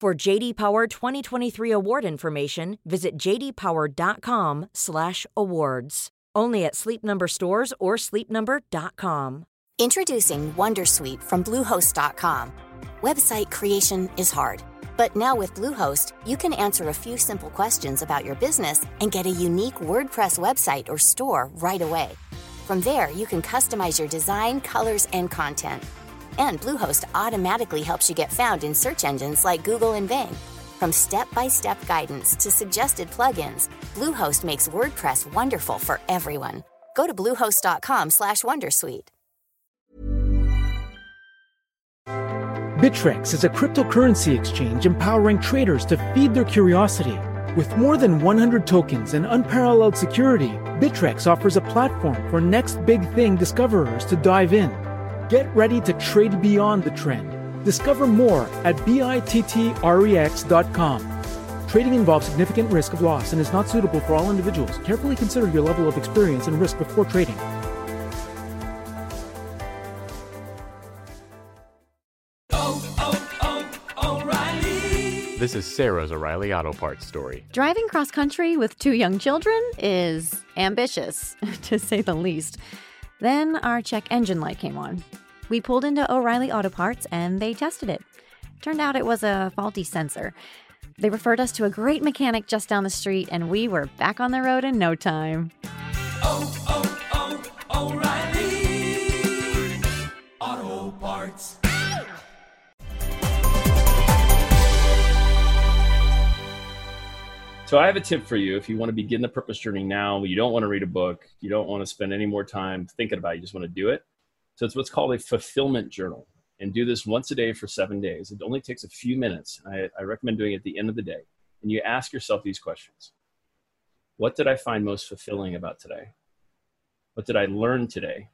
For JD Power 2023 award information, visit jdpower.com/awards. Only at Sleep Number stores or sleepnumber.com. Introducing WonderSuite from Bluehost.com. Website creation is hard, but now with Bluehost, you can answer a few simple questions about your business and get a unique WordPress website or store right away. From there, you can customize your design, colors, and content and Bluehost automatically helps you get found in search engines like Google and Bing. From step-by-step guidance to suggested plugins, Bluehost makes WordPress wonderful for everyone. Go to bluehost.com/wondersuite. Bittrex is a cryptocurrency exchange empowering traders to feed their curiosity. With more than 100 tokens and unparalleled security, Bittrex offers a platform for next big thing discoverers to dive in. Get ready to trade beyond the trend. Discover more at bittrex.com. Trading involves significant risk of loss and is not suitable for all individuals. Carefully consider your level of experience and risk before trading. This is Sarah's O'Reilly Auto Parts story. Driving cross country with two young children is ambitious, to say the least. Then our check engine light came on. We pulled into O'Reilly Auto Parts and they tested it. Turned out it was a faulty sensor. They referred us to a great mechanic just down the street, and we were back on the road in no time. Oh, oh, oh, O'Reilly Auto Parts. So I have a tip for you if you want to begin the purpose journey now, you don't want to read a book, you don't want to spend any more time thinking about it, you just want to do it. So it's what's called a fulfillment journal. And do this once a day for seven days. It only takes a few minutes. I, I recommend doing it at the end of the day. And you ask yourself these questions What did I find most fulfilling about today? What did I learn today?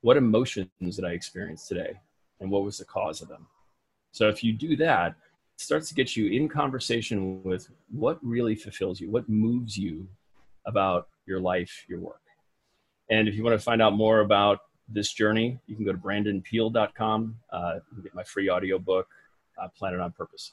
What emotions did I experience today? And what was the cause of them? So if you do that, starts to get you in conversation with what really fulfills you, what moves you about your life, your work. And if you want to find out more about this journey, you can go to brandonpeele.com. Uh, get my free audiobook, uh, Planet on Purpose.